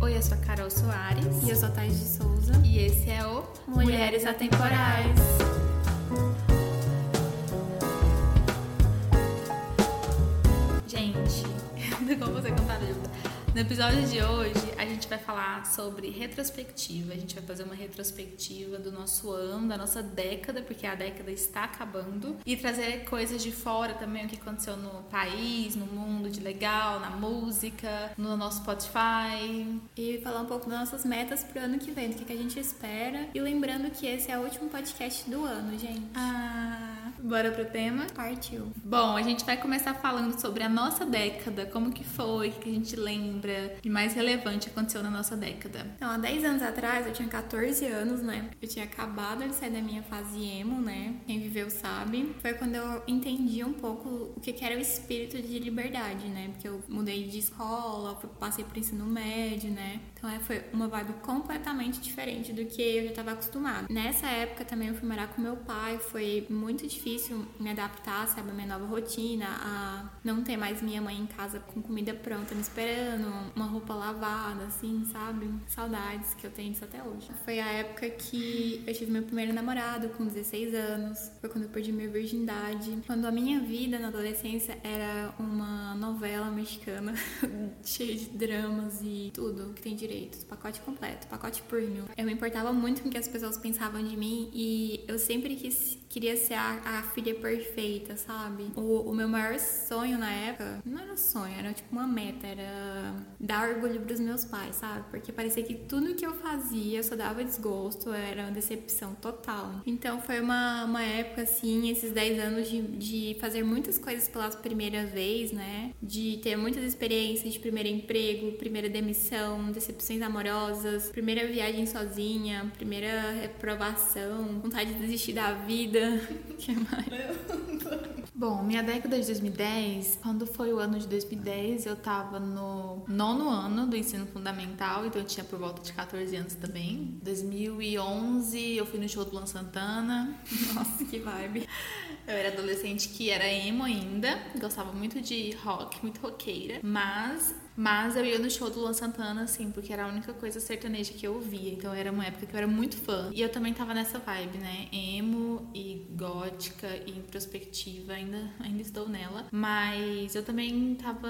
Oi, eu sou a Carol Soares. E eu sou a Thais de Souza. E esse é o Mulheres Atemporais. Gente, como você contar no episódio de hoje, a gente vai falar sobre retrospectiva. A gente vai fazer uma retrospectiva do nosso ano, da nossa década, porque a década está acabando, e trazer coisas de fora também, o que aconteceu no país, no mundo de legal, na música, no nosso Spotify. E falar um pouco das nossas metas pro ano que vem, do que, que a gente espera. E lembrando que esse é o último podcast do ano, gente. Ah. Bora pro tema? Partiu. Bom, a gente vai começar falando sobre a nossa década, como que foi, o que a gente lembra de mais relevante aconteceu na nossa década. Então, há 10 anos atrás, eu tinha 14 anos, né? Eu tinha acabado de sair da minha fase emo, né? Quem viveu sabe. Foi quando eu entendi um pouco o que era o espírito de liberdade, né? Porque eu mudei de escola, passei por ensino médio, né? É, foi uma vibe completamente diferente do que eu já estava acostumada. Nessa época também eu fui morar com meu pai, foi muito difícil me adaptar, sabe, a minha nova rotina, a não ter mais minha mãe em casa com comida pronta me esperando, uma roupa lavada, assim, sabe? Saudades que eu tenho disso até hoje. Foi a época que eu tive meu primeiro namorado com 16 anos, foi quando eu perdi minha virgindade, quando a minha vida na adolescência era uma novela mexicana cheia de dramas e tudo que tem pacote completo, pacote premium. Eu me importava muito com o que as pessoas pensavam de mim e eu sempre quis, queria ser a, a filha perfeita, sabe? O, o meu maior sonho na época, não era sonho, era tipo uma meta, era dar orgulho pros meus pais, sabe? Porque parecia que tudo que eu fazia só dava desgosto, era uma decepção total. Então foi uma, uma época, assim, esses 10 anos de, de fazer muitas coisas pela primeira vez, né? De ter muitas experiências de primeiro emprego, primeira demissão, decepções amorosas, primeira viagem sozinha, primeira reprovação, vontade de desistir da vida. que mais? Bom, minha década de 2010, quando foi o ano de 2010, eu tava no nono ano do ensino fundamental, então eu tinha por volta de 14 anos também. 2011, eu fui no show do Luan Santana. Nossa, que vibe. Eu era adolescente que era emo ainda, gostava muito de rock, muito roqueira, mas mas eu ia no show do Luan Santana, assim, porque era a única coisa sertaneja que eu ouvia. Então era uma época que eu era muito fã. E eu também tava nessa vibe, né? Emo e gótica e introspectiva, ainda, ainda estou nela. Mas eu também tava,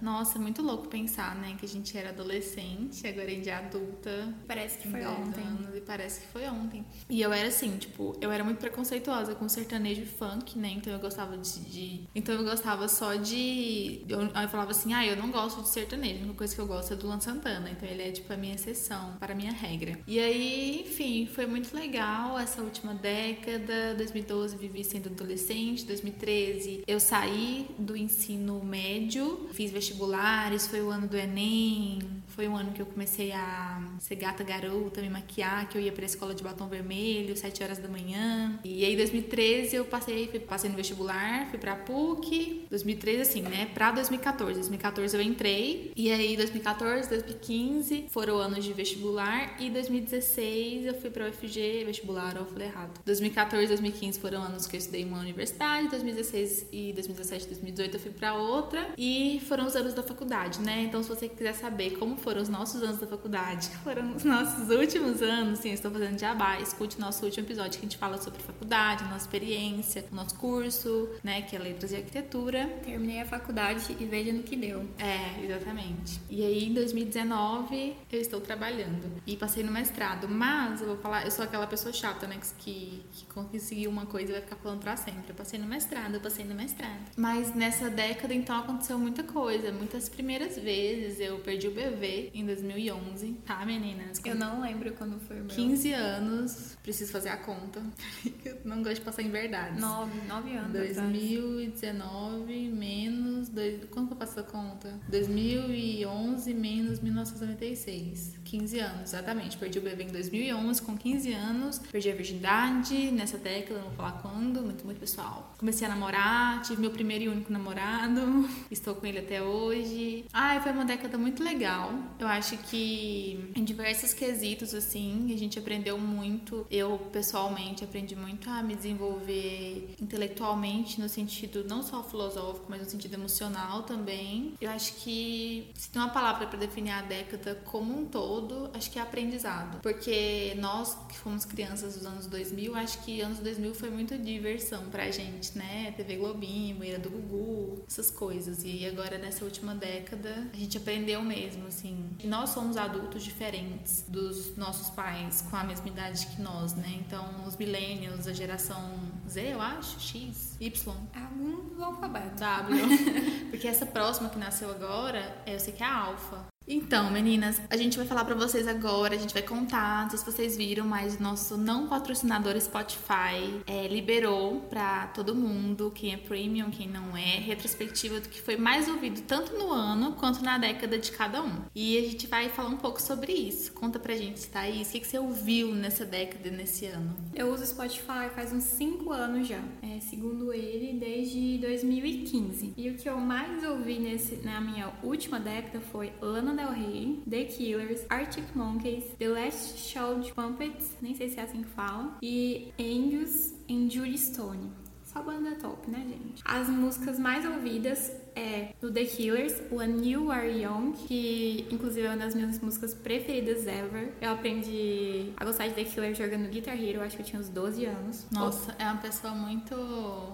nossa, muito louco pensar, né? Que a gente era adolescente, agora a gente é adulta. Parece que foi ontem. Anos, e parece que foi ontem. E eu era assim, tipo, eu era muito preconceituosa com sertanejo e funk, né? Então eu gostava de. de... Então eu gostava só de. Eu, eu falava assim, ah, eu não gosto de sertanejo. A única coisa que eu gosto é do Luan Santana. Então ele é tipo a minha exceção para a minha regra. E aí, enfim, foi muito legal essa última década. 2012 vivi sendo adolescente. 2013 eu saí do ensino médio, fiz vestibulares, foi o ano do Enem. Foi um ano que eu comecei a ser gata garota, me maquiar, que eu ia pra escola de batom vermelho, 7 horas da manhã. E aí, 2013, eu passei, passei no vestibular, fui pra PUC. 2013, assim, né? Pra 2014. 2014 eu entrei. E aí, 2014, 2015 foram anos de vestibular. E 2016 eu fui pra UFG, vestibular, eu falei errado. 2014, 2015 foram anos que eu estudei em uma universidade. 2016 e 2017, 2018 eu fui pra outra. E foram os anos da faculdade, né? Então, se você quiser saber como foi foram os nossos anos da faculdade, foram os nossos últimos anos, sim, estou fazendo jabá, escute nosso último episódio que a gente fala sobre faculdade, nossa experiência, nosso curso, né, que é Letras e Arquitetura. Terminei a faculdade e veja no que deu. É, exatamente. E aí, em 2019, eu estou trabalhando e passei no mestrado, mas eu vou falar, eu sou aquela pessoa chata, né, que, que conseguiu uma coisa e vai ficar falando pra sempre. Eu passei no mestrado, eu passei no mestrado. Mas nessa década, então, aconteceu muita coisa, muitas primeiras vezes eu perdi o bebê, em 2011, tá, meninas? Eu não lembro quando foi o meu. 15 anos, preciso fazer a conta. Eu não gosto de passar em verdade. 9, 9 anos. 2019 menos. Dois, quando que eu faço a conta? 2011 menos 1996. 15 anos, exatamente. Perdi o bebê em 2011, com 15 anos. Perdi a virgindade nessa década, não vou falar quando, muito, muito pessoal. Comecei a namorar, tive meu primeiro e único namorado. Estou com ele até hoje. Ai, foi uma década muito legal Eu acho que em diversos quesitos, assim, a gente aprendeu muito. Eu, pessoalmente, aprendi muito a me desenvolver intelectualmente, no sentido não só filosófico, mas no sentido emocional também. Eu acho que se tem uma palavra para definir a década como um todo, acho que é aprendizado. Porque nós que fomos crianças dos anos 2000, acho que anos 2000 foi muito diversão pra gente, né? TV Globinho, Era do Gugu, essas coisas. E agora nessa última década, a gente aprendeu mesmo, assim. E nós somos adultos diferentes dos nossos pais, com a mesma idade que nós, né? Então, os millennials, a geração Z, eu acho, X, Y. Algum do alfabeto. W. Porque essa próxima que nasceu agora, eu sei que é a Alfa. Então, meninas, a gente vai falar para vocês agora, a gente vai contar, não sei se vocês viram, mas nosso não patrocinador Spotify é, liberou para todo mundo, quem é premium, quem não é, retrospectiva do que foi mais ouvido tanto no ano quanto na década de cada um. E a gente vai falar um pouco sobre isso. Conta pra gente, Thaís, o que, que você ouviu nessa década nesse ano? Eu uso Spotify faz uns 5 anos já, é, segundo ele, desde 2015. E o que eu mais ouvi nesse, na minha última década foi Lana Del Rey, The Killers, Arctic Monkeys, The Last Show Puppets, nem sei se é assim que fala, e Angus e Julie Stone. Só banda top, né, gente? As músicas mais ouvidas é do The Killers, When You Are Young, que inclusive é uma das minhas músicas preferidas ever. Eu aprendi a gostar de The Killers jogando Guitar Hero, acho que eu tinha uns 12 anos. Nossa, é uma pessoa muito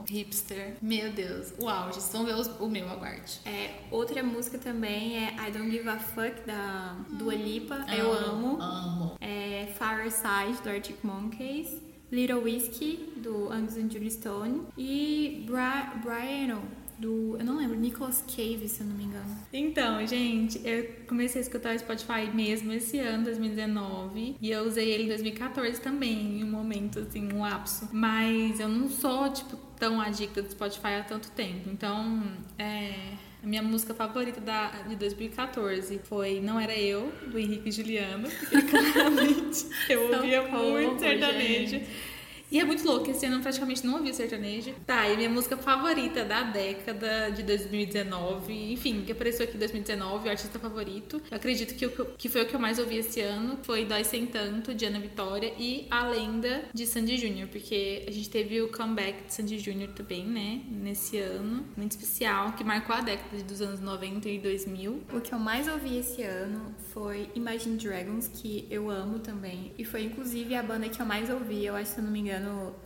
hipster. Meu Deus, o auge. Vamos ver os, o meu, aguarde. É, outra música também é I Don't Give a Fuck, da Dua Lipa. eu amo. Amo. É Fireside, do Arctic Monkeys. Little Whiskey, do Angus and Julie Stone. E Bra Brian, do. Eu não lembro, Nicholas Cave, se eu não me engano. Então, gente, eu comecei a escutar o Spotify mesmo esse ano, 2019. E eu usei ele em 2014 também, em um momento, assim, um lapso. Mas eu não sou, tipo, tão adicta do Spotify há tanto tempo. Então, é. A minha música favorita da, de 2014 foi Não Era Eu, do Henrique e Juliano, porque claramente eu ouvia Socorro, muito sertanejo. gente. E é muito louco, esse ano eu praticamente não ouvi sertanejo. Tá, e minha música favorita da década de 2019, enfim, que apareceu aqui em 2019, o artista favorito. Eu acredito que, o, que foi o que eu mais ouvi esse ano, foi Dói Sem Tanto, de Ana Vitória, e A Lenda, de Sandy Júnior, porque a gente teve o comeback de Sandy Júnior também, né, nesse ano, muito especial, que marcou a década dos anos 90 e 2000. O que eu mais ouvi esse ano foi Imagine Dragons, que eu amo também. E foi inclusive a banda que eu mais ouvi. Eu acho, se eu não me engano,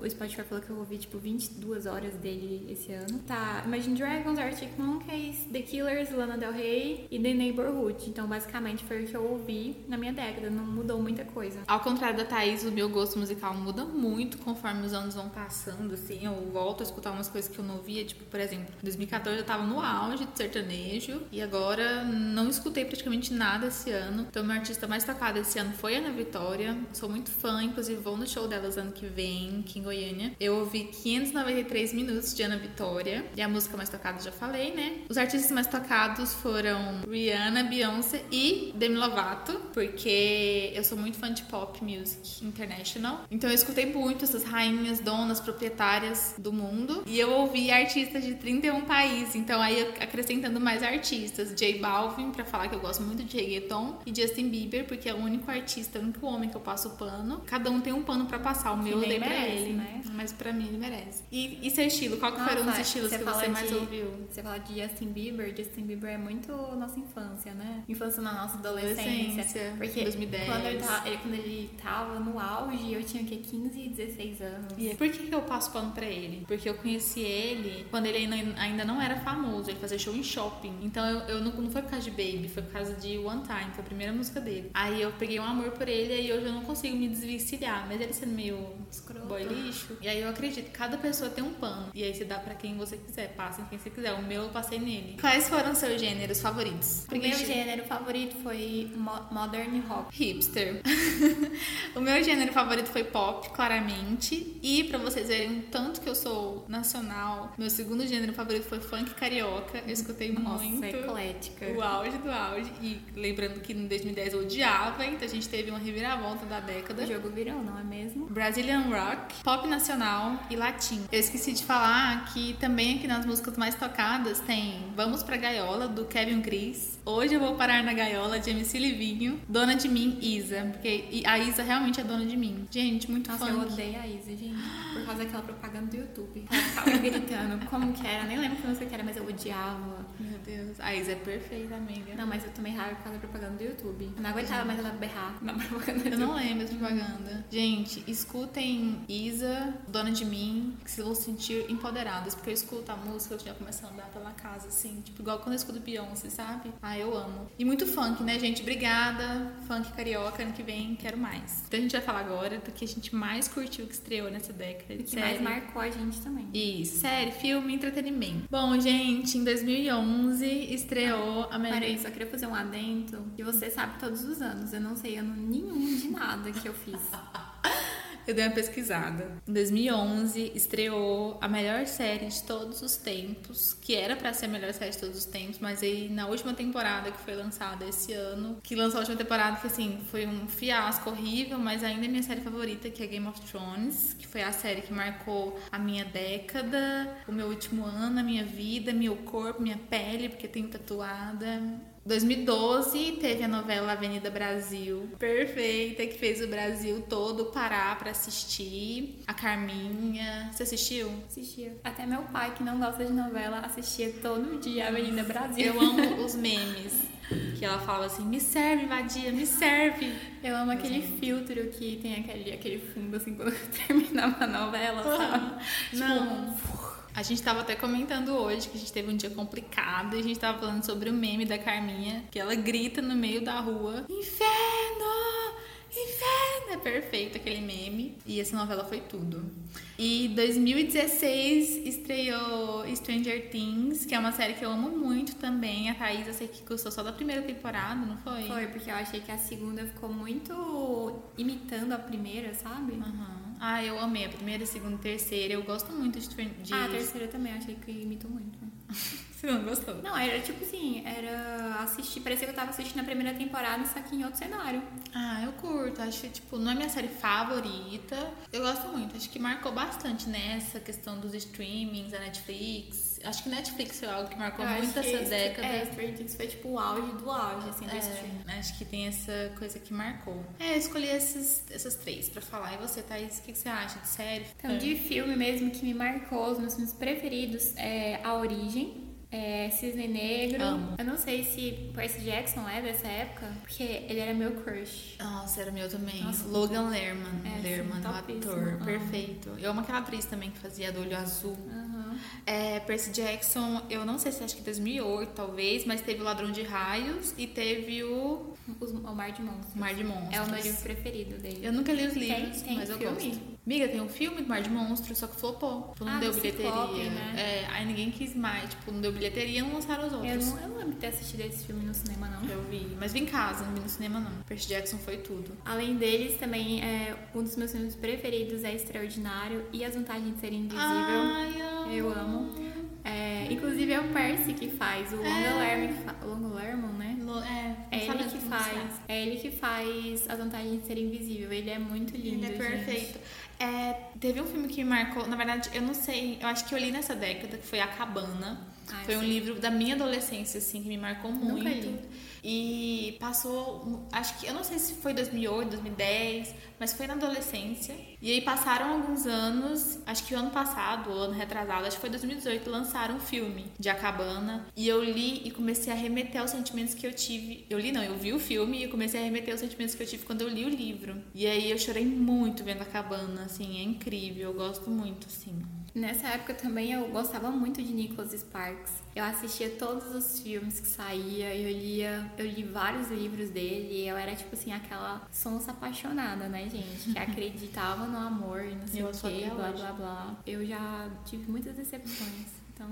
o Spotify falou que eu ouvi tipo 22 horas dele esse ano. Tá, Imagine Dragons, Arctic Monkeys, The Killers, Lana Del Rey e The Neighborhood. Então, basicamente, foi o que eu ouvi na minha década. Não mudou muita coisa. Ao contrário da Thaís, o meu gosto musical muda muito conforme os anos vão passando, assim. Eu volto a escutar umas coisas que eu não ouvia, tipo, por exemplo, em 2014 eu tava no auge de sertanejo e agora não escutei praticamente nada esse ano. Então, meu artista mais tocado esse ano foi a Ana Vitória. Sou muito fã, inclusive vou no show delas ano que vem, aqui em Goiânia. Eu ouvi 593 minutos de Ana Vitória e a música mais tocada já falei, né? Os artistas mais tocados foram Rihanna, Beyoncé e Demi Lovato, porque eu sou muito fã de pop music international. Então eu escutei muito essas rainhas, donas, proprietárias do mundo. E eu ouvi artistas de 31 países. Então aí acrescentando mais artistas. J Balvin, pra falar que eu gosto muito de reggaeton. E Justin Bieber, porque é o único artista, o único homem que eu passo pano. Cada um tem um pano pra passar. O meu dei merece, ele. né? Mas pra mim ele merece. E, e seu estilo? Qual que foram os estilos que fala você mais de- ouviu? Você fala de Justin Bieber, Justin Bieber é muito nossa infância, né? Infância na nossa adolescência. Adolescência, Porque 2010. Quando, ele tá- ele- quando ele tava no auge, eu tinha o quê? 15, 16 anos. E por que que eu passo pano pra ele? Porque eu conheci ele quando ele ainda, ainda não era famoso, ele fazia show em shopping. Então eu, eu não, não foi por causa de Baby, foi por causa de One Time, foi a primeira música dele. Aí eu peguei um amor por ele e hoje eu não consigo me desvencilhar, mas ele sendo meio Escroto. Boy lixo. E aí eu acredito, cada pessoa tem um pano. E aí você dá pra quem você quiser, passa em quem você quiser. O meu eu passei nele. Quais foram seus gêneros favoritos? O meu gênero favorito foi mo- modern rock. Hipster. o meu gênero favorito foi pop, claramente. E pra vocês verem o tanto que eu sou nacional, meu segundo gênero favorito foi funk carioca. Eu escutei Nossa, muito. eclética. O auge do auge. E lembrando que em 2010 eu odiava, então a gente teve uma reviravolta da década. O jogo virou, não é mesmo? Brazilian rock, pop nacional e latim. Eu esqueci de falar que também aqui nas músicas mais tocadas tem Vamos Pra Gaiola, do Kevin Cris. Hoje eu vou parar na gaiola de MC Livinho. Dona de mim, Isa. Porque a Isa realmente é dona de mim. Gente, muito Nossa, funk. eu odeio a Isa, gente. Por causa daquela propaganda do YouTube. Ela ficava gritando como que era. Nem lembro que música que era, mas eu odiava. Meu Deus. A Isa é perfeita, amiga. Não, mas eu tomei raiva por causa da propaganda do YouTube. Eu não aguentava mais ela berrar na propaganda do Eu não lembro essa propaganda. Gente, escutem Isa, Dona de Mim, que se vão sentir empoderadas. Porque eu escuto a música, eu já começo a andar pela casa, assim. Tipo, igual quando eu escuto Beyoncé, sabe? Ah, eu amo. E muito funk, né, gente? Obrigada. Funk carioca, ano que vem, quero mais. Então a gente vai falar agora do que a gente mais curtiu que estreou nessa década. O que mais marcou a gente também. Isso, série, filme, entretenimento. Bom, gente, em 2011 estreou a melhor... Peraí, só queria fazer um adendo. Que você sabe todos os anos. Eu não sei ano nenhum de nada que eu fiz. Eu dei uma pesquisada. Em 2011 estreou a melhor série de todos os tempos, que era pra ser a melhor série de todos os tempos, mas aí na última temporada que foi lançada esse ano, que lançou a última temporada, que assim, foi um fiasco horrível, mas ainda é minha série favorita, que é Game of Thrones, que foi a série que marcou a minha década, o meu último ano, a minha vida, meu corpo, minha pele, porque tenho tatuada. 2012 teve a novela Avenida Brasil, perfeita, que fez o Brasil todo parar pra assistir. A Carminha, você assistiu? Assistia. Até meu pai, que não gosta de novela, assistia todo dia a Avenida Brasil. Eu amo os memes. Que ela fala assim, me serve, vadia, me serve. Eu amo aquele filtro que tem aquele, aquele fundo assim quando terminava a novela, sabe? Não. A gente tava até comentando hoje que a gente teve um dia complicado e a gente tava falando sobre o meme da Carminha, que ela grita no meio da rua: Inferno! Inferno! É perfeito aquele meme. E essa novela foi tudo. E 2016 estreou Stranger Things, que é uma série que eu amo muito também. A Thaís, eu sei que gostou só da primeira temporada, não foi? Foi, porque eu achei que a segunda ficou muito imitando a primeira, sabe? Aham. Ah, eu amei a primeira, a segunda e a terceira. Eu gosto muito de. de... Ah, a terceira também, achei que imitou muito. né? Você não gostou? Não, era tipo assim, era assistir, parecia que eu tava assistindo a primeira temporada, só que em outro cenário. Ah, eu curto. Acho que, tipo, não é minha série favorita. Eu gosto muito. Acho que marcou bastante nessa questão dos streamings, a Netflix. Acho que Netflix foi algo que marcou Eu muito essa esse- década. É, Stranger Things foi tipo o auge do auge, assim, do streaming. É, acho que tem essa coisa que marcou. É, eu escolhi esses, essas três pra falar. E você, Thaís, o que, que você acha de série? Então, de filme mesmo que me marcou, os meus filmes preferidos é A Origem, é Cisne Negro. Amo. Eu não sei se Percy Jackson é dessa época, porque ele era meu crush. Nossa, era meu também. Nossa, Logan Lerman. É, Lerman, sim, o ator. Amo. Perfeito. Eu amo aquela atriz também que fazia do olho azul. Aham. É, Percy Jackson, eu não sei se acho que 2008 talvez, mas teve o Ladrão de Raios e teve o O Mar de Monstros. Mar de Monstros. É o meu livro preferido dele. Eu nunca li os Tem- livros, tem mas eu filme? gosto. Amiga, tem um filme do Mar de Monstros, só que flopou. Tipo, não Ah, deu bilheteria. Ciclope, né? É, aí ninguém quis mais. Tipo, não deu bilheteria e não lançaram os Eu outros. não, eu não lembro de ter assistido esse filme no cinema, não. Eu vi. Mas vi em casa, não vi no cinema não. Percy Jackson foi tudo. Além deles, também é, um dos meus filmes preferidos é Extraordinário e As Vantagens de Ser Invisível. Ai, amo. Eu amo. É, inclusive é o Percy que faz, o Longa É. Lerman, que fa- o Longa Lerman, né? Lo- É, É ele que faz. É ele que faz as vantagens de ser invisível. Ele é muito lindo. Ele é gente. É, teve um filme que me marcou, na verdade, eu não sei, eu acho que eu li nessa década, que foi A Cabana. Ah, foi um sim. livro da minha adolescência, assim, que me marcou muito. E passou, um, acho que, eu não sei se foi 2008, 2010, mas foi na adolescência. E aí passaram alguns anos, acho que o ano passado, o ano retrasado, acho que foi 2018, lançaram um filme de A Cabana. E eu li e comecei a remeter aos sentimentos que eu tive. Eu li não, eu vi o filme e comecei a remeter aos sentimentos que eu tive quando eu li o livro. E aí eu chorei muito vendo A Cabana, assim, é incrível, eu gosto muito, assim. Nessa época também eu gostava muito de Nicholas Sparks. Eu assistia todos os filmes que saía, eu lia, eu li vários livros dele e eu era tipo assim aquela sonsa apaixonada, né, gente? Que acreditava no amor e não sei Eu o até blá blá blá. Eu já tive muitas decepções. Então,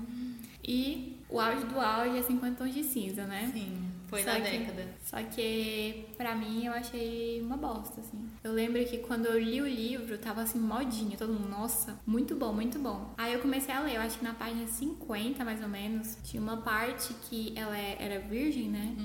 e o auge do auge é 50 tons de cinza, né? Sim, foi Só na que- década. Só que pra mim eu achei uma bosta, assim. Eu lembro que quando eu li o livro, tava assim, modinho, todo mundo, nossa, muito bom, muito bom. Aí eu comecei a ler, eu acho que na página 50, mais ou menos, tinha uma parte que ela é- era virgem, né?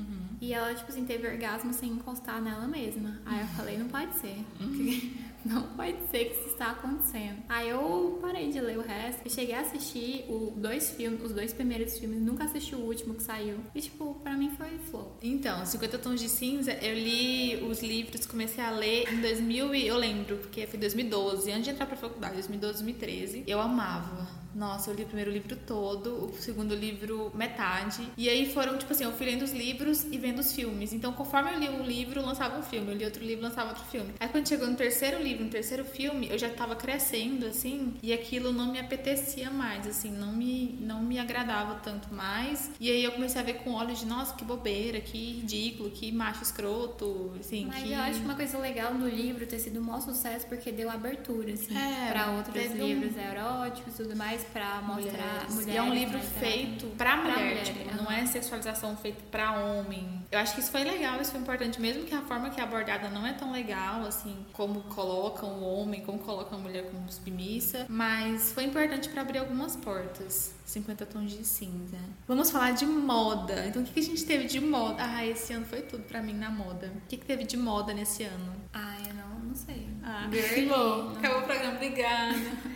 E ela, tipo assim, teve orgasmo sem encostar nela mesma. Aí eu falei, não pode ser. Porque, Não pode ser que isso está acontecendo. Aí eu parei de ler o resto. Eu cheguei a assistir o dois filmes, os dois primeiros filmes, nunca assisti o último que saiu. E, tipo, pra mim foi flow. Então, 50 Tons de Cinza, eu li os livros, comecei a ler em 2000 e eu lembro, porque foi 2012, antes de entrar pra faculdade, 2012, 2013. Eu amava nossa, eu li o primeiro livro todo, o segundo livro metade. E aí foram, tipo assim, eu fui lendo os livros e vendo os filmes. Então, conforme eu li um livro, lançava um filme. Eu li outro livro, lançava outro filme. Aí quando chegou no terceiro livro, no terceiro filme, eu já tava crescendo, assim, e aquilo não me apetecia mais, assim, não me, não me agradava tanto mais. E aí eu comecei a ver com olhos de, nossa, que bobeira, que ridículo, que macho escroto, assim. Mas que... eu acho uma coisa legal no livro ter sido um maior sucesso porque deu abertura, assim, É, pra outros teve um- livros eróticos e tudo mais, pra mostrar Mulheres. mulheres. E é um livro feito pra mulher, mulher, tipo, não aham. é sexualização feita pra homem. Eu acho que isso foi legal, isso foi importante, mesmo que a forma que é abordada não é tão legal, assim, como colocam o homem, como colocam a mulher como submissa, mas foi importante pra abrir algumas portas. 50 tons de cinza. Vamos falar de moda. Então, o que a gente teve de moda? Ah, esse ano foi tudo pra mim na moda. O que, teve de moda nesse ano? Ah, eu não, não sei. Ah, não. Acabou o programa, obrigada.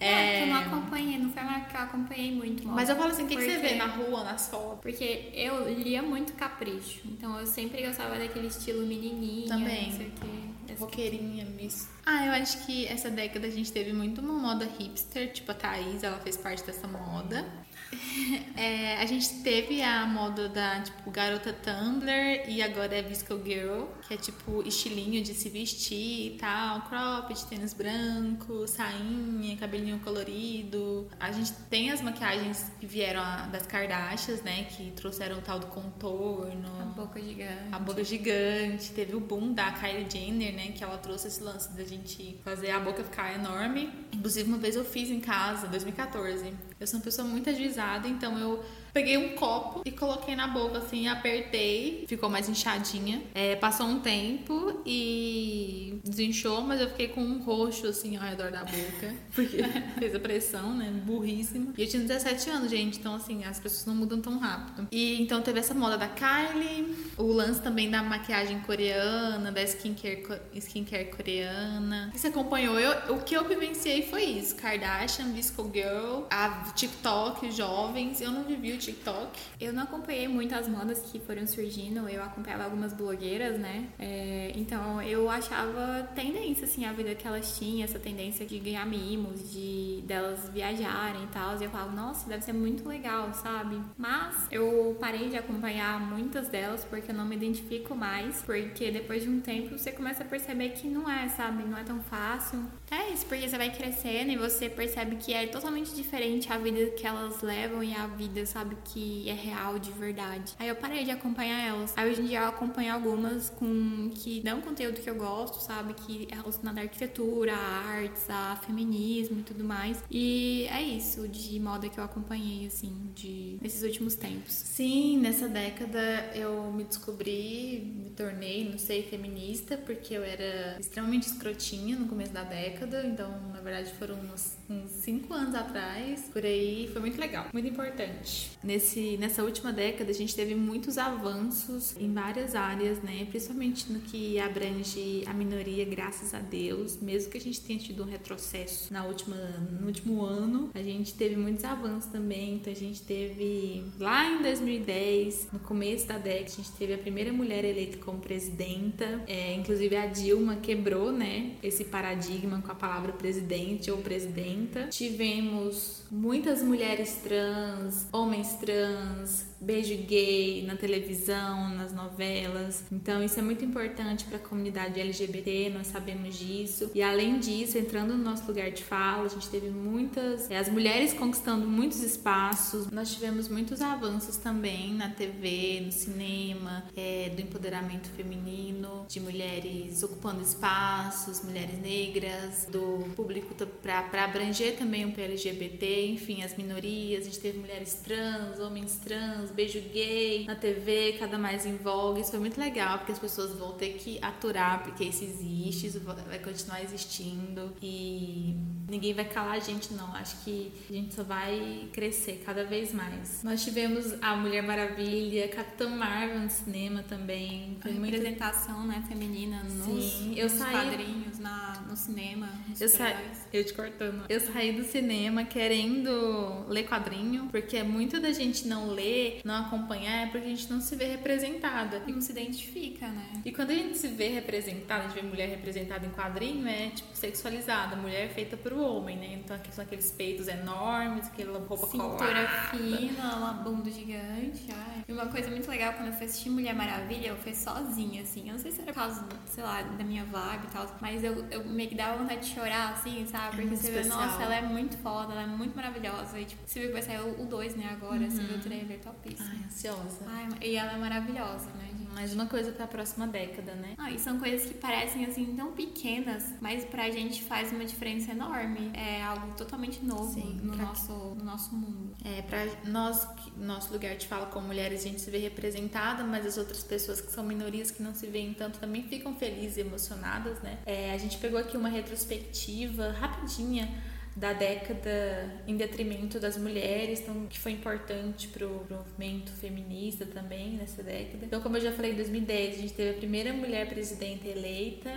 É, eu não acompanhei, não foi uma que eu acompanhei muito. moda. Mas eu falo assim, o que, que você vê na rua, nas fotos? Porque eu lia muito capricho, então eu sempre gostava daquele estilo menininha, Também. não sei o quê. Roqueirinha, miss. Ah, eu acho que essa década a gente teve muito uma moda hipster, tipo a Thaís, ela fez parte dessa moda. É, a gente teve a moda da, tipo, garota Tumblr e agora é Visco Girl, que é tipo estilinho de se vestir e tal, cropped, tênis branco, sainha, cabelinho colorido. A gente tem as maquiagens que vieram das Kardashians, né, que trouxeram o tal do contorno. A boca gigante. A boca gigante, teve o boom da Kylie Jenner, né? Que ela trouxe esse lance da gente fazer a boca ficar enorme. Inclusive, uma vez eu fiz em casa, 2014. Eu sou uma pessoa muito ajuizada, então eu peguei um copo e coloquei na boca, assim, apertei, ficou mais inchadinha. É, passou um tempo e desinchou, mas eu fiquei com um roxo, assim, ao redor da boca, porque fez a pressão, né? Burríssima. E eu tinha 17 anos, gente, então, assim, as pessoas não mudam tão rápido. E então teve essa moda da Kylie, o lance também da maquiagem coreana, da skincare, skincare coreana. O que você acompanhou? Eu, o que eu vivenciei foi isso: Kardashian, Visco Girl, a TikTok, jovens. Eu não vivi o TikTok. Eu não acompanhei muito as modas que foram surgindo, eu acompanhava algumas blogueiras, né? É, então eu achava tendência, assim, a vida que elas tinham, essa tendência de ganhar mimos, de delas viajarem e tal. E eu falava, nossa, deve ser muito legal, sabe? Mas eu parei de acompanhar muitas delas porque eu não me identifico mais, porque depois de um tempo você começa a perceber que não é, sabe? Não é tão fácil. É isso, porque você vai crescendo e você percebe que é totalmente diferente a vida que elas levam e a vida, sabe, que é real de verdade. Aí eu parei de acompanhar elas. Aí hoje em dia eu acompanho algumas com que dão conteúdo que eu gosto, sabe, que é relacionado à arquitetura, a artes, a feminismo e tudo mais. E é isso de moda que eu acompanhei, assim, de nesses últimos tempos. Sim, nessa década eu me descobri, me tornei, não sei, feminista, porque eu era extremamente escrotinha no começo da década, então na verdade foram uns, uns cinco anos atrás, por aí, foi muito legal, muito importante. Nesse, nessa última década a gente teve muitos avanços em várias áreas, né, principalmente no que abrange a minoria, graças a Deus, mesmo que a gente tenha tido um retrocesso na última, no último ano, a gente teve muitos avanços também, então a gente teve lá em 2010, no começo da década, a gente teve a primeira mulher eleita como presidenta. É, inclusive a Dilma quebrou, né, esse paradigma com a palavra presidente ou presidenta. Tivemos muitas mulheres trans, homens trans, beijo gay na televisão, nas novelas. Então isso é muito importante para a comunidade LGBT, nós sabemos disso. E além disso, entrando no nosso lugar de fala, a gente teve muitas, é, as mulheres conquistando muitos espaços. Nós tivemos muitos avanços também na TV, no cinema, é, do empoderamento feminino, de mulheres ocupando espaços, mulheres negras, do público para abranger também o LGBT, enfim, as minorias. A gente teve mulheres trans, homens trans, beijo gay na TV, cada mais em voga. Isso foi muito legal, porque as pessoas vão ter que aturar, porque isso existe, isso vai continuar existindo e ninguém vai calar a gente, não. Acho que a gente só vai crescer cada vez mais. Nós tivemos a Mulher Maravilha, Capitã Marvel no cinema também. Foi muito representação, né, feminina nos, Sim, eu nos saí- quadrinhos, na, no cinema, Eu, sa... eu te cortando. Eu saí do cinema querendo ler quadrinho, porque muito da gente não ler, não acompanhar, é porque a gente não se vê representada. E não se identifica, né? E quando a gente se vê representada, a gente vê mulher representada em quadrinho, é tipo sexualizada, mulher feita pro homem, né? Então aqui são aqueles peitos enormes, aquela roupa Cintura colada. fina, uma bunda gigante. Ai. E uma coisa muito legal, quando eu fui assistir Mulher Maravilha, eu fui sozinha, assim. Eu não sei se era por causa, sei lá, da minha vibe e tal, mas eu, eu meio que dava vontade de chorar, assim, sabe? Porque muito você vê, nossa, ela é muito foda, ela é muito maravilhosa. E tipo, você viu que vai sair o 2, né, agora, você viu o trailer, topíssimo. Ai, ansiosa. Ai, e ela é maravilhosa, né, gente? Mais uma coisa pra próxima década, né? Ah, e são coisas que parecem assim tão pequenas, mas pra gente faz uma diferença enorme. É algo totalmente novo Sim, no, nosso, no nosso mundo. É, pra nós, nosso lugar de fala como mulheres, a gente se vê representada, mas as outras pessoas que são minorias que não se veem tanto também ficam felizes e emocionadas, né? É, a gente pegou aqui uma retrospectiva rapidinha da década em detrimento das mulheres, então, que foi importante pro movimento feminista também nessa década. Então, como eu já falei, em 2010 a gente teve a primeira mulher presidenta eleita,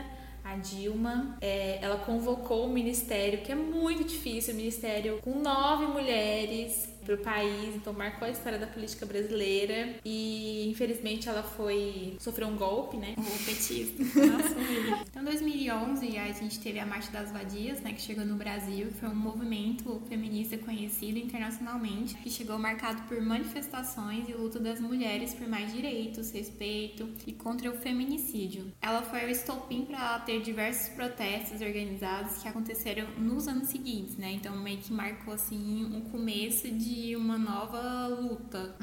a Dilma, é, ela convocou o ministério, que é muito difícil, o ministério com nove mulheres para o país, então marcou a história da política brasileira e infelizmente ela foi sofreu um golpe, né? O. Nossa, horrível. Então, em 2011, a gente teve a Marcha das Vadias, né, que chegou no Brasil, foi um movimento feminista conhecido internacionalmente, que chegou marcado por manifestações e luta das mulheres por mais direitos, respeito e contra o feminicídio. Ela foi o estopim para ter diversos protestos organizados que aconteceram nos anos seguintes, né? Então, meio que marcou assim um começo de uma nova luta.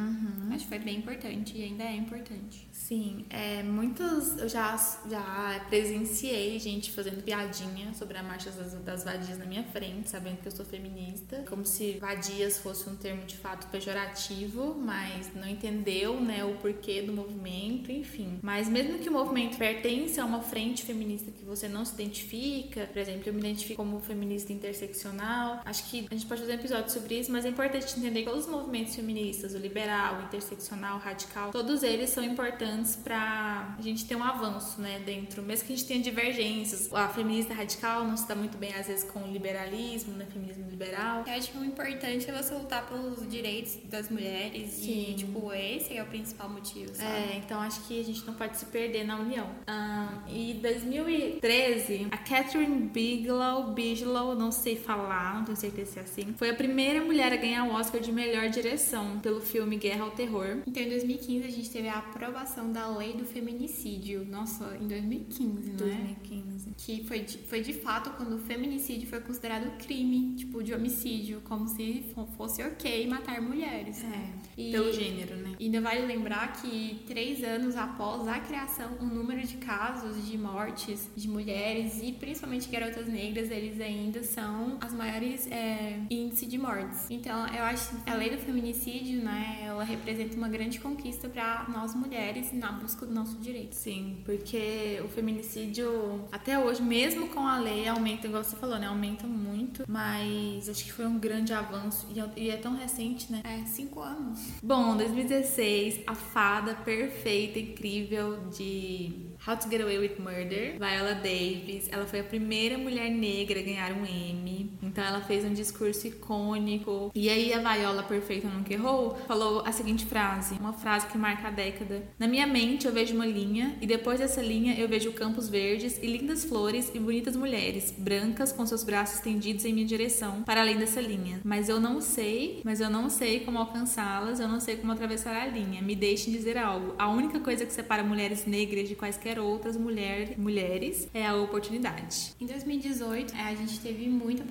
Acho que foi bem importante e ainda é importante. Sim, é, muitos eu já, já presenciei gente fazendo piadinha sobre a marcha das, das vadias na minha frente, sabendo que eu sou feminista, como se vadias fosse um termo de fato pejorativo, mas não entendeu né, o porquê do movimento, enfim. Mas mesmo que o movimento pertence a uma frente feminista que você não se identifica, por exemplo, eu me identifico como feminista interseccional, acho que a gente pode fazer um episódio sobre isso, mas é importante entender que todos os movimentos feministas, o liberal, o interseccional, o radical, todos eles são importantes pra a gente ter um avanço, né, dentro, mesmo que a gente tenha divergências. A feminista radical não se dá muito bem às vezes com o liberalismo, né, feminismo liberal. Eu acho que o importante é você lutar pelos direitos das mulheres Sim. e, tipo, esse é o principal motivo, sabe? É, então acho que a gente não pode se perder na união. Ah, e 2013, a Catherine Bigelow, Bigelow, não sei falar, não tenho certeza se é assim, foi a primeira mulher a ganhar o Oscar de melhor direção pelo filme Guerra ao Terror. Então, em 2015, a gente teve a aprovação da lei do feminicídio. Nossa, em 2015, não é? 2015. Que foi de, foi de fato quando o feminicídio foi considerado crime, tipo, de homicídio, como se fo- fosse ok matar mulheres. né? E- Pelo gênero, né? E ainda vale lembrar que três anos após a criação, o número de casos de mortes de mulheres e principalmente garotas negras, eles ainda são as maiores é, índices de mortes. Então, eu acho que a lei do feminicídio, né, ela representa uma grande conquista para nós mulheres na busca do nosso direito. Sim, porque o feminicídio, até hoje, mesmo com a lei, aumenta, igual você falou, né? Aumenta muito, mas acho que foi um grande avanço e é- e é tão recente, né? É, cinco anos. Bom, 2016, a fada perfeita, incrível de How to Get Away with Murder, Viola Davis. Ela foi a primeira mulher negra a ganhar um Emmy. Então ela fez um discurso icônico. E aí a Viola perfeita nunca errou, falou a seguinte frase, uma frase que marca a década. Na minha mente eu vejo uma linha e depois dessa linha eu vejo campos verdes e lindas flores e bonitas mulheres, brancas com seus braços estendidos em minha direção, para além dessa linha. Mas eu não sei, mas eu não sei como alcançá-las, eu não sei como atravessar a linha. Me deixem dizer algo. A única coisa que separa mulheres negras de quaisquer outras mulher, mulheres é a oportunidade. Em 2018, é, a gente teve muita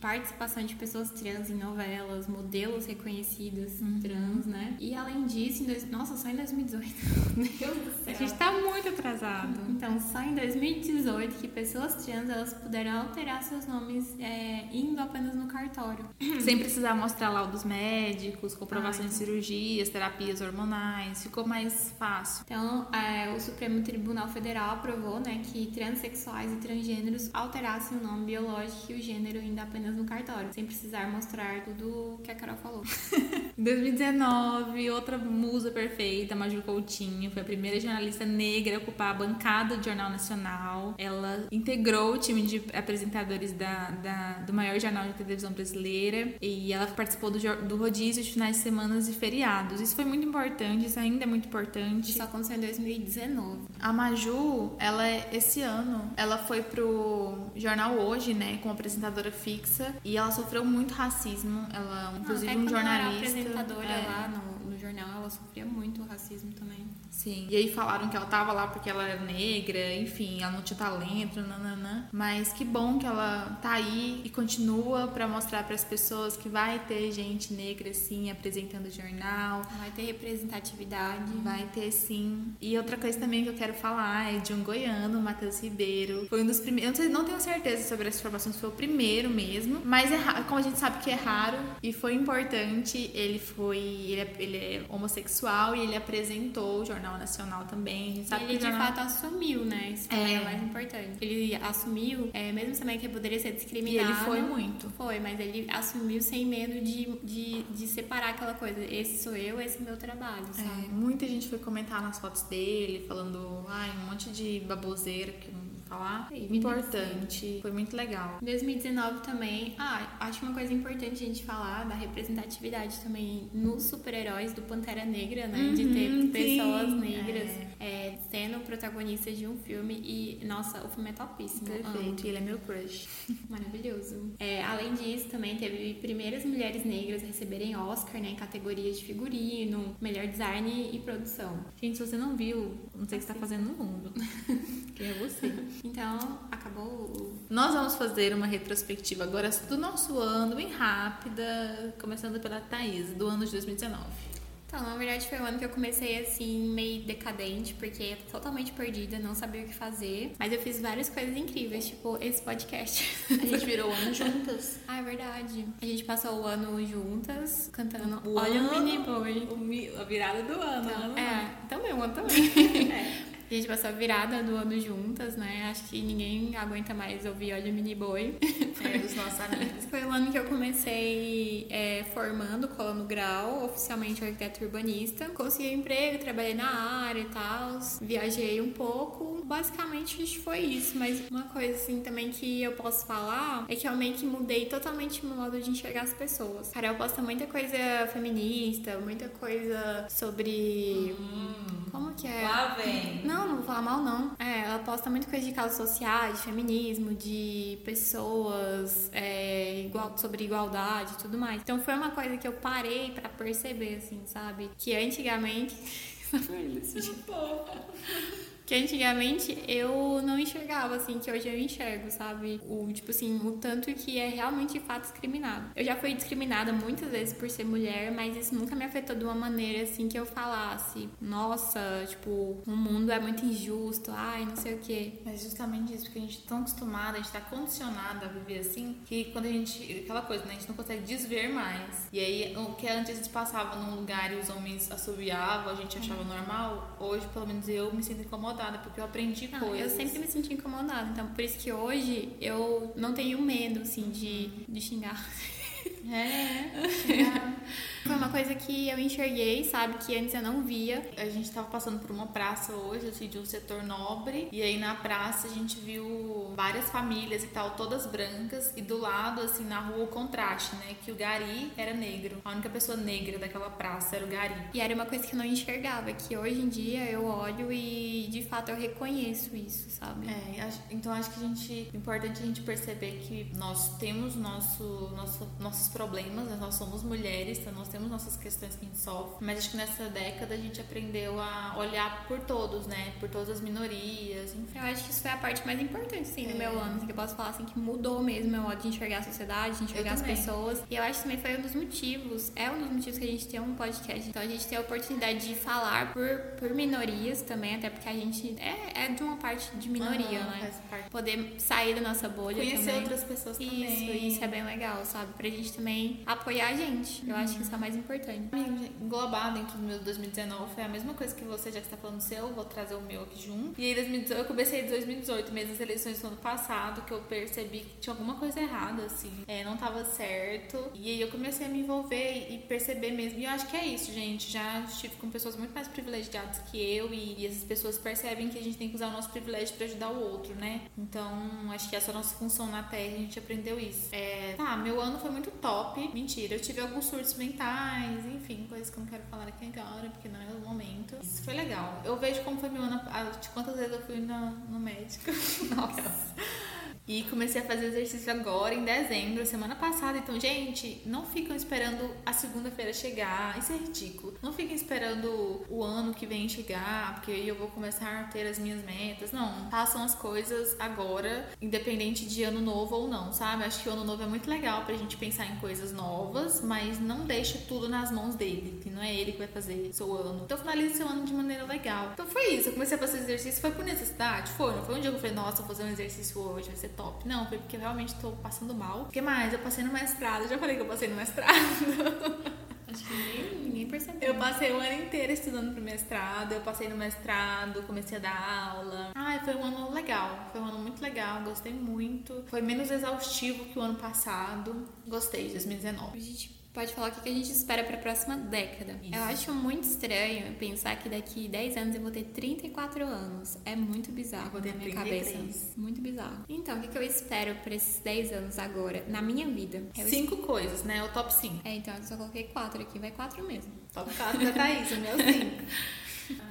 participação de, pessoas trans em novelas, modelos reconhecidos trans, né? E além disso, em dois, nossa, só em 2018. Meu Deus do A céu. gente tá muito atrasado. Então, só em 2018 que pessoas trans elas puderam alterar seus nomes é, indo apenas no cartório. Sem precisar mostrar laudos médicos, comprovações de cirurgias, terapias hormonais, ficou mais fácil. Então, é, o Supremo Tribunal Tribunal Federal aprovou, né, que transexuais e transgêneros alterassem o nome biológico e o gênero ainda apenas no cartório, sem precisar mostrar tudo que a Carol falou. em 2019, outra musa perfeita, Maju Coutinho, foi a primeira jornalista negra a ocupar a bancada do Jornal Nacional. Ela integrou o time de apresentadores da, da do maior jornal de televisão brasileira e ela participou do, do rodízio de finais de semana e feriados. Isso foi muito importante, isso ainda é muito importante. Isso aconteceu em 2019. A Maju, ela esse ano, ela foi pro jornal Hoje, né, como apresentadora fixa e ela sofreu muito racismo. Ela, inclusive, Não, um jornalista. Ela apresentadora é. lá no, no jornal, ela sofria muito racismo também. Sim. E aí falaram que ela tava lá porque ela era negra, enfim, ela não tinha talento, nananã. Mas que bom que ela tá aí e continua para mostrar para as pessoas que vai ter gente negra sim apresentando jornal. Vai ter representatividade. Vai ter sim. E outra coisa também que eu quero falar é de um goiano, Matheus Ribeiro. Foi um dos primeiros. Eu não tenho certeza sobre essa informação se foi o primeiro mesmo. Mas é, como a gente sabe que é raro e foi importante, ele foi. Ele é, ele é homossexual e ele apresentou o jornal jornal nacional também. A gente sabe ele que de jornal... fato assumiu, né? Isso é. é o mais importante. Ele assumiu, é, mesmo também que poderia ser discriminado. E ele foi muito. Foi, mas ele assumiu sem medo de, de, de separar aquela coisa. Esse sou eu, esse é meu trabalho, é, sabe? É, muita gente foi comentar nas fotos dele, falando, ai, um monte de baboseira que falar. É importante, foi muito legal. Em 2019 também, ah, acho uma coisa importante a gente falar da representatividade também nos super-heróis do Pantera Negra, né? Uhum, de ter sim. pessoas negras é. É, sendo protagonistas de um filme e, nossa, o filme é topíssimo. Perfeito, e ele é meu crush. Maravilhoso. É, além disso, também teve primeiras mulheres negras a receberem Oscar, né? Em categorias de figurino, melhor design e produção. Gente, se você não viu, não sei o que você tá fazendo no mundo. Quem é você? Então, acabou. Nós vamos fazer uma retrospectiva agora do nosso ano, bem rápida, começando pela Thaís, do ano de 2019. Então, na verdade foi o ano que eu comecei assim, meio decadente, porque totalmente perdida, não sabia o que fazer. Mas eu fiz várias coisas incríveis, tipo esse podcast. A gente virou o ano juntas. ah, é verdade. A gente passou o ano juntas, cantando o Olha ano, o Mini Boy. a virada do ano. Então, ano é, também, o ano também. é. A gente passou a virada do ano juntas, né? Acho que ninguém aguenta mais ouvir Olha Mini Boi. É, dos nossos amigos. Foi o ano que eu comecei é, formando, colando grau, oficialmente arquiteto urbanista. Consegui um emprego, trabalhei na área e tal. Viajei um pouco. Basicamente foi isso. Mas uma coisa assim também que eu posso falar é que eu meio que mudei totalmente o meu modo de enxergar as pessoas. Cara, eu posto muita coisa feminista, muita coisa sobre. Hum. Como que é? Lá vem. Não, não, não vou falar mal, não. É, ela posta muito coisa de causas sociais, de feminismo, de pessoas, é, igual, sobre igualdade e tudo mais. Então foi uma coisa que eu parei para perceber, assim, sabe? Que antigamente. que antigamente eu não enxergava, assim, que hoje eu enxergo, sabe? O, tipo assim, o tanto que é realmente de fato discriminado. Eu já fui discriminada muitas vezes por ser mulher, mas isso nunca me afetou de uma maneira, assim, que eu falasse, nossa, tipo, o mundo é muito injusto, ai, não sei o quê. Mas justamente isso, porque a gente é tão acostumada, a gente tá condicionada a viver assim, que quando a gente, aquela coisa, né, a gente não consegue desver mais. E aí, o que antes a gente passava num lugar e os homens assobiavam, a gente achava uhum. normal, hoje, pelo menos eu me sinto incomodada incomodada, porque eu aprendi não, coisas. Eu sempre me senti incomodada, então por isso que hoje eu não tenho medo, assim, de, de xingar. É, xingar. Foi uma coisa que eu enxerguei, sabe? Que antes eu não via. A gente tava passando por uma praça hoje, assim, de um setor nobre. E aí na praça a gente viu várias famílias e tal, todas brancas. E do lado, assim, na rua, o contraste, né? Que o Gari era negro. A única pessoa negra daquela praça era o Gari. E era uma coisa que eu não enxergava, que hoje em dia eu olho e de fato eu reconheço isso, sabe? É, então acho que a gente. É importante a gente perceber que nós temos nosso, nosso, problemas, né? nós somos mulheres, então nós temos nossas questões que a gente sofre, mas acho que nessa década a gente aprendeu a olhar por todos, né? Por todas as minorias, enfim. Eu acho que isso foi a parte mais importante, sim, do é. meu ano, assim, que eu posso falar assim, que mudou mesmo meu modo de enxergar a sociedade, de enxergar as pessoas. E eu acho que também foi um dos motivos, é um dos motivos que a gente tem um podcast. Então a gente tem a oportunidade de falar por, por minorias também, até porque a gente é, é de uma parte de minoria, uhum, né? Poder sair da nossa bolha Conhecer também. outras pessoas também. Isso, isso é bem legal, sabe? Pra gente também também apoiar a gente. Eu acho que isso é mais importante. Englobar dentro do meu 2019 foi a mesma coisa que você, já está falando do seu, vou trazer o meu aqui junto. E aí 2018, eu comecei em 2018, mesmo as eleições do ano passado, que eu percebi que tinha alguma coisa errada, assim. É, não tava certo. E aí eu comecei a me envolver e perceber mesmo. E eu acho que é isso, gente. Já estive com pessoas muito mais privilegiadas que eu e, e essas pessoas percebem que a gente tem que usar o nosso privilégio para ajudar o outro, né? Então, acho que essa é a nossa função na Terra, a gente aprendeu isso. É, tá, meu ano foi muito top. Mentira, eu tive alguns surtos mentais, enfim, coisas que eu não quero falar aqui agora, porque não é o momento. Isso foi legal. Eu vejo como foi meu ano, de quantas vezes eu fui no, no médico. Nossa. E comecei a fazer exercício agora em dezembro, semana passada. Então, gente, não ficam esperando a segunda-feira chegar. Isso é ridículo. Não fiquem esperando o ano que vem chegar, porque aí eu vou começar a ter as minhas metas. Não, façam as coisas agora, independente de ano novo ou não, sabe? Acho que o ano novo é muito legal pra gente pensar em coisas novas, mas não deixe tudo nas mãos dele, que não é ele que vai fazer seu ano. Então, finalize seu ano de maneira legal. Então, foi isso. Eu comecei a fazer exercício, foi por necessidade? Foi. Não foi um dia que eu falei, nossa, vou fazer um exercício hoje, vai ser top. Não, foi porque eu realmente tô passando mal. O que mais? Eu passei no mestrado. Já falei que eu passei no mestrado. Acho que ninguém, ninguém percebeu. Eu passei o ano inteiro estudando pro mestrado. Eu passei no mestrado, comecei a dar aula. Ai, foi um ano legal. Foi um ano muito legal. Gostei muito. Foi menos exaustivo que o ano passado. Gostei de 2019. A gente pode falar o que a gente espera para a próxima década. Isso. Eu acho muito estranho pensar que daqui 10 anos eu vou ter 34 anos. É muito bizarro vou ter na minha 33. cabeça. Muito bizarro. Então, o que eu espero para esses 10 anos agora, na minha vida? Eu Cinco coisas, né? O top 5. É, então eu só coloquei 4 aqui, vai 4 mesmo. Top 4 da Thaís, o meu 5.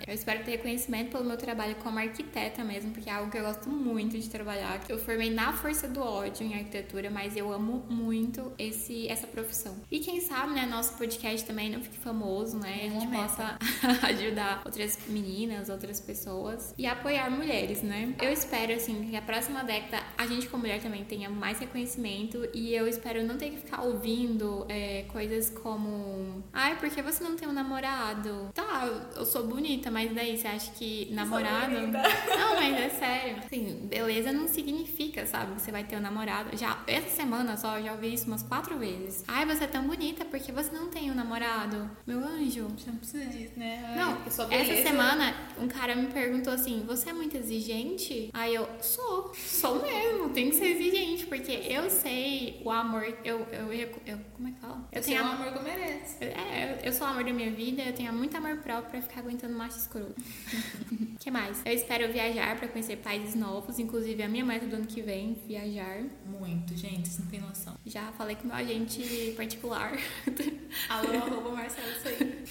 Eu espero ter reconhecimento pelo meu trabalho como arquiteta mesmo, porque é algo que eu gosto muito de trabalhar. Eu formei na força do ódio em arquitetura, mas eu amo muito esse, essa profissão. E quem sabe, né, nosso podcast também não fique famoso, né? A gente possa ajudar outras meninas, outras pessoas e apoiar mulheres, né? Eu espero, assim, que a próxima década a gente, como mulher, também tenha mais reconhecimento e eu espero não ter que ficar ouvindo é, coisas como: ai, por que você não tem um namorado? Tá, eu sou bonita, mas daí você acha que namorado. Não, mas é sério. Assim, beleza não significa, sabe, você vai ter um namorado. Já essa semana só eu já ouvi isso umas quatro vezes. Ai, você é tão bonita, porque você não tem um namorado? Meu anjo. Você não precisa disso, né? Ai, Não, essa beleza- semana um cara me perguntou assim: Você é muito exigente? Aí eu, sou, sou mesmo, tem que ser exigente, porque eu sei o amor. Eu, eu, eu, eu- como é que fala? Eu Você é o amor que eu mereço. é, eu, eu sou o amor da minha vida, eu tenho muito amor próprio pra ficar aguentando macho escroto. que mais? Eu espero viajar pra conhecer países novos, inclusive a minha meta do ano que vem, viajar. Muito, gente, vocês não tem noção. Já falei com meu agente particular. Alô, arroba Marcelo, isso aí.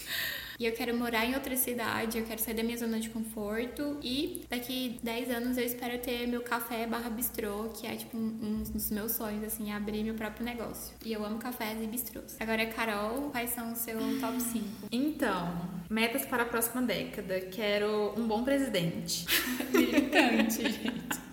E eu quero morar em outra cidade, eu quero sair da minha zona de conforto. E daqui 10 anos eu espero ter meu café barra bistrô, que é tipo um, um dos meus sonhos, assim, abrir meu próprio negócio. E eu amo cafés e bistrôs. Agora, Carol, quais são os seus top 5? Então, metas para a próxima década. Quero um bom presidente. Militante, gente.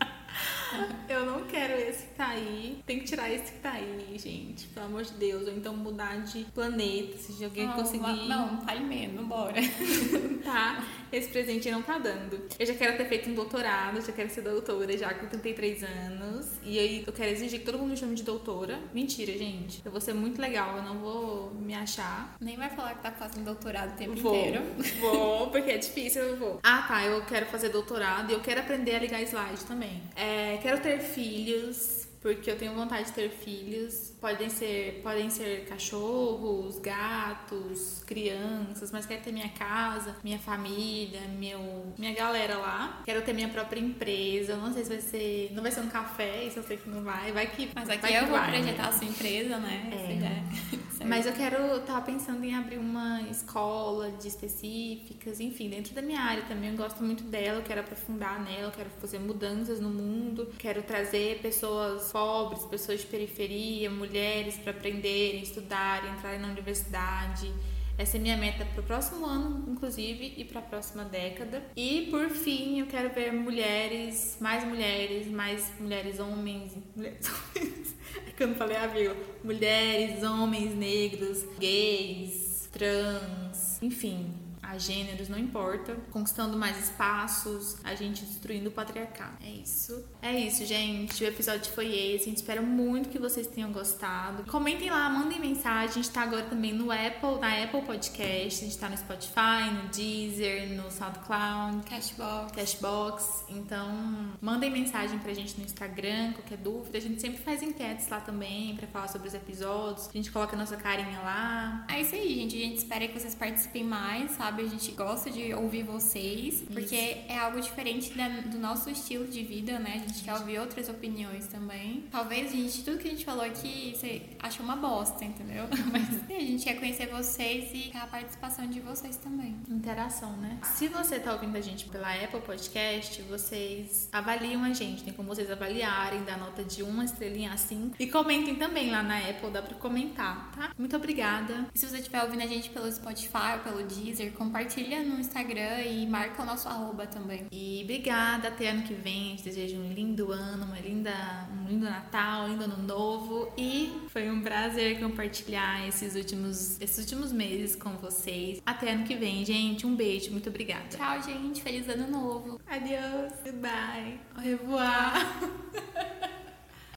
Eu não quero esse que tá aí. Tem que tirar esse que tá aí, gente. Pelo amor de Deus. Ou então mudar de planeta. Se alguém conseguir. Não, fale menos, bora. tá, esse presente não tá dando. Eu já quero ter feito um doutorado, já quero ser doutora já com 33 anos. E aí eu quero exigir que todo mundo me chame de doutora. Mentira, gente. Eu vou ser muito legal, eu não vou me achar. Nem vai falar que tá fazendo doutorado o tempo Vou, inteiro. vou, porque é difícil, eu vou. Ah, tá, eu quero fazer doutorado e eu quero aprender a ligar slide também. É, quero ter filhos, porque eu tenho vontade de ter filhos. Podem ser, podem ser cachorros, gatos, crianças, mas quero ter minha casa, minha família, meu, minha galera lá. Quero ter minha própria empresa. Eu não sei se vai ser, não vai ser um café, isso eu sei que não vai. Vai que, Mas aqui vai eu que vou vai, projetar a sua empresa, né? É. Certo. Mas eu quero, tava pensando em abrir uma escola de específicas, enfim, dentro da minha área também. Eu gosto muito dela, eu quero aprofundar nela, quero fazer mudanças no mundo, quero trazer pessoas pobres, pessoas de periferia, mulheres para aprenderem, estudarem, entrarem na universidade. Essa é minha meta para o próximo ano, inclusive, e para a próxima década. E por fim, eu quero ver mulheres, mais mulheres, mais mulheres homens, mulheres homens. É que eu não falei a vírgula. Mulheres, homens negros, gays, trans, enfim. A gêneros, não importa. Conquistando mais espaços, a gente destruindo o patriarcado. É isso. É isso, gente. O episódio foi esse. A gente espera muito que vocês tenham gostado. Comentem lá, mandem mensagem. A gente tá agora também no Apple, na Apple Podcast. A gente tá no Spotify, no Deezer, no SoundCloud, Cashbox. Cashbox. Então, mandem mensagem pra gente no Instagram, qualquer dúvida. A gente sempre faz enquetes lá também pra falar sobre os episódios. A gente coloca a nossa carinha lá. É isso aí, gente. A gente espera que vocês participem mais, sabe? A gente gosta de ouvir vocês, porque é algo diferente da, do nosso estilo de vida, né? A gente quer ouvir outras opiniões também. Talvez, gente, tudo que a gente falou aqui, você acha uma bosta, entendeu? Mas a gente quer conhecer vocês e a participação de vocês também. Interação, né? Se você tá ouvindo a gente pela Apple Podcast, vocês avaliam a gente. Tem como vocês avaliarem, dar nota de uma estrelinha a cinco. E comentem também lá na Apple, dá pra comentar, tá? Muito obrigada. E se você estiver ouvindo a gente pelo Spotify ou pelo Deezer, compartilha no Instagram e marca o nosso arroba também. E obrigada, até ano que vem. Te desejo um lindo ano, uma linda, um lindo Natal, um lindo ano novo. E foi um prazer compartilhar esses últimos, esses últimos meses com vocês. Até ano que vem, gente. Um beijo, muito obrigada. Tchau, gente. Feliz ano novo. Adiós. Goodbye. Au revoir.